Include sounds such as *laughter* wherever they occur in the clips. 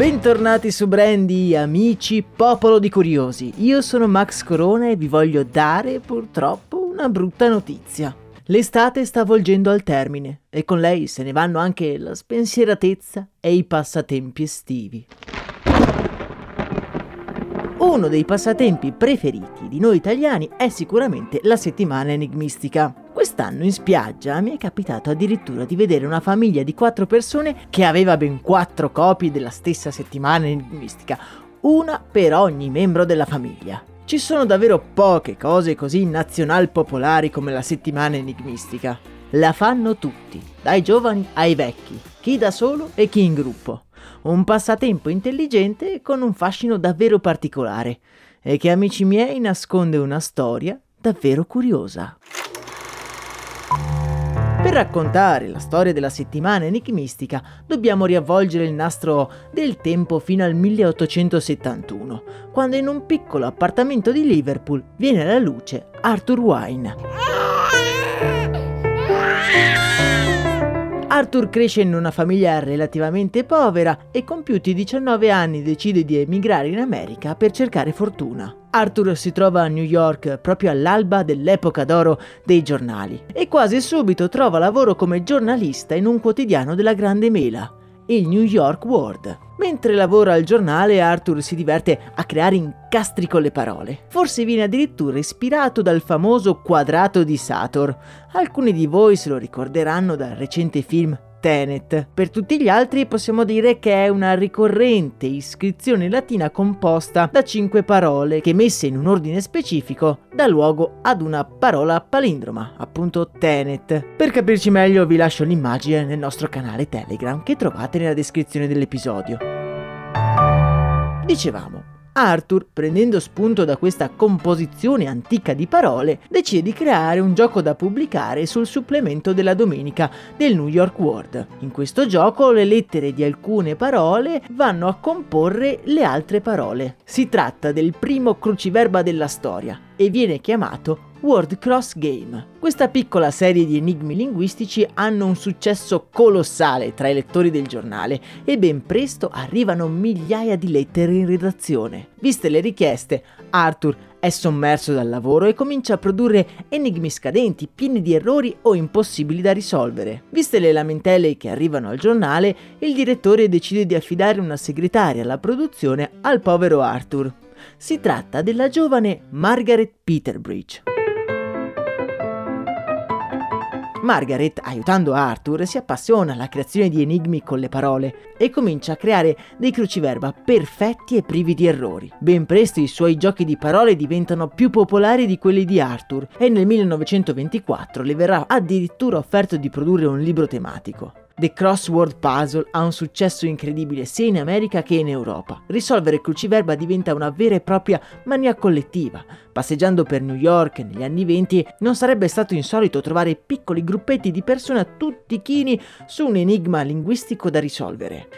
Bentornati su Brandy, amici, popolo di curiosi. Io sono Max Corona e vi voglio dare purtroppo una brutta notizia. L'estate sta volgendo al termine e con lei se ne vanno anche la spensieratezza e i passatempi estivi. Uno dei passatempi preferiti di noi italiani è sicuramente la settimana enigmistica. Quest'anno in spiaggia mi è capitato addirittura di vedere una famiglia di quattro persone che aveva ben quattro copie della stessa settimana enigmistica, una per ogni membro della famiglia. Ci sono davvero poche cose così nazional popolari come la settimana enigmistica. La fanno tutti, dai giovani ai vecchi, chi da solo e chi in gruppo. Un passatempo intelligente con un fascino davvero particolare e che amici miei nasconde una storia davvero curiosa. Per raccontare la storia della settimana enigmistica dobbiamo riavvolgere il nastro del tempo fino al 1871, quando in un piccolo appartamento di Liverpool viene alla luce Arthur Wine. Arthur cresce in una famiglia relativamente povera e compiuti 19 anni decide di emigrare in America per cercare fortuna. Arthur si trova a New York proprio all'alba dell'epoca d'oro dei giornali e quasi subito trova lavoro come giornalista in un quotidiano della Grande Mela, il New York World. Mentre lavora al giornale, Arthur si diverte a creare incastri con le parole. Forse viene addirittura ispirato dal famoso quadrato di Sator. Alcuni di voi se lo ricorderanno dal recente film Tenet. Per tutti gli altri possiamo dire che è una ricorrente iscrizione latina composta da cinque parole che messe in un ordine specifico dà luogo ad una parola palindroma, appunto Tenet. Per capirci meglio vi lascio l'immagine nel nostro canale Telegram che trovate nella descrizione dell'episodio. Dicevamo, Arthur, prendendo spunto da questa composizione antica di parole, decide di creare un gioco da pubblicare sul supplemento della domenica del New York World. In questo gioco le lettere di alcune parole vanno a comporre le altre parole. Si tratta del primo cruciverba della storia e viene chiamato Word Cross Game. Questa piccola serie di enigmi linguistici hanno un successo colossale tra i lettori del giornale e ben presto arrivano migliaia di lettere in redazione. Viste le richieste, Arthur è sommerso dal lavoro e comincia a produrre enigmi scadenti, pieni di errori o impossibili da risolvere. Viste le lamentele che arrivano al giornale, il direttore decide di affidare una segretaria alla produzione al povero Arthur. Si tratta della giovane Margaret Peterbridge. Margaret, aiutando Arthur, si appassiona alla creazione di enigmi con le parole e comincia a creare dei cruciverba perfetti e privi di errori. Ben presto i suoi giochi di parole diventano più popolari di quelli di Arthur e nel 1924 le verrà addirittura offerto di produrre un libro tematico. The Crossword Puzzle ha un successo incredibile sia in America che in Europa. Risolvere cruciverba diventa una vera e propria mania collettiva. Passeggiando per New York negli anni 20 non sarebbe stato insolito trovare piccoli gruppetti di persone tutti chini su un enigma linguistico da risolvere.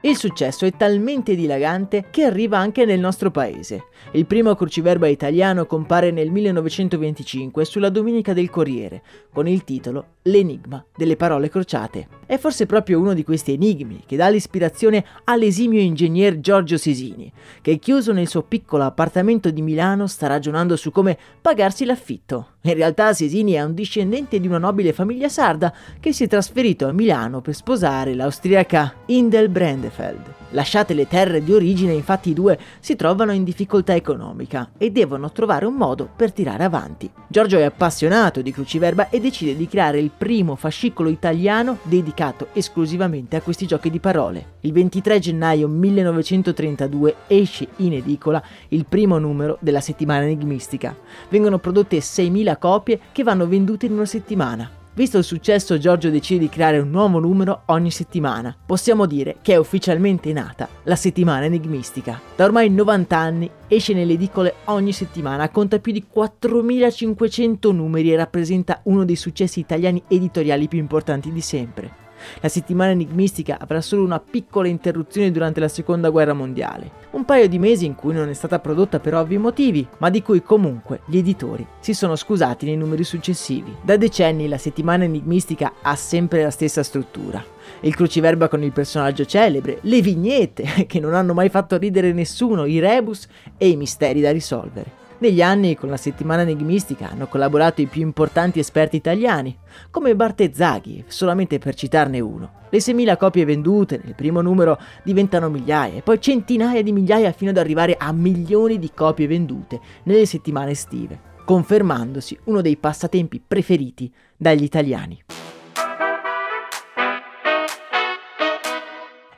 Il successo è talmente dilagante che arriva anche nel nostro paese. Il primo cruciverba italiano compare nel 1925 sulla Domenica del Corriere, con il titolo L'enigma delle parole crociate. È forse proprio uno di questi enigmi che dà l'ispirazione all'esimio ingegner Giorgio Sisini, che chiuso nel suo piccolo appartamento di Milano sta ragionando su come pagarsi l'affitto. In realtà Sisini è un discendente di una nobile famiglia sarda che si è trasferito a Milano per sposare l'austriaca Indel Brandefeld. Lasciate le terre di origine, infatti i due si trovano in difficoltà economica e devono trovare un modo per tirare avanti. Giorgio è appassionato di cruciverba e decide di creare il primo fascicolo italiano dedicato esclusivamente a questi giochi di parole. Il 23 gennaio 1932 esce in edicola il primo numero della settimana enigmistica. Vengono prodotte 6.000 copie che vanno vendute in una settimana. Visto il successo, Giorgio decide di creare un nuovo numero ogni settimana. Possiamo dire che è ufficialmente nata la settimana enigmistica. Da ormai 90 anni esce nelle edicole ogni settimana, conta più di 4500 numeri e rappresenta uno dei successi italiani editoriali più importanti di sempre. La settimana enigmistica avrà solo una piccola interruzione durante la seconda guerra mondiale, un paio di mesi in cui non è stata prodotta per ovvi motivi, ma di cui comunque gli editori si sono scusati nei numeri successivi. Da decenni la settimana enigmistica ha sempre la stessa struttura. Il cruciverba con il personaggio celebre, le vignette *laughs* che non hanno mai fatto ridere nessuno, i rebus e i misteri da risolvere. Negli anni con la settimana enigmistica hanno collaborato i più importanti esperti italiani, come Bartezzaghi, solamente per citarne uno. Le 6.000 copie vendute nel primo numero diventano migliaia e poi centinaia di migliaia fino ad arrivare a milioni di copie vendute nelle settimane estive, confermandosi uno dei passatempi preferiti dagli italiani.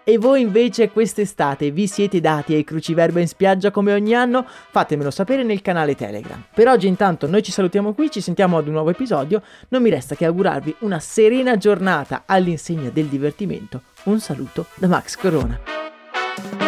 E voi invece quest'estate vi siete dati ai cruciverba in spiaggia come ogni anno? Fatemelo sapere nel canale Telegram. Per oggi intanto noi ci salutiamo qui, ci sentiamo ad un nuovo episodio, non mi resta che augurarvi una serena giornata all'insegna del divertimento. Un saluto da Max Corona.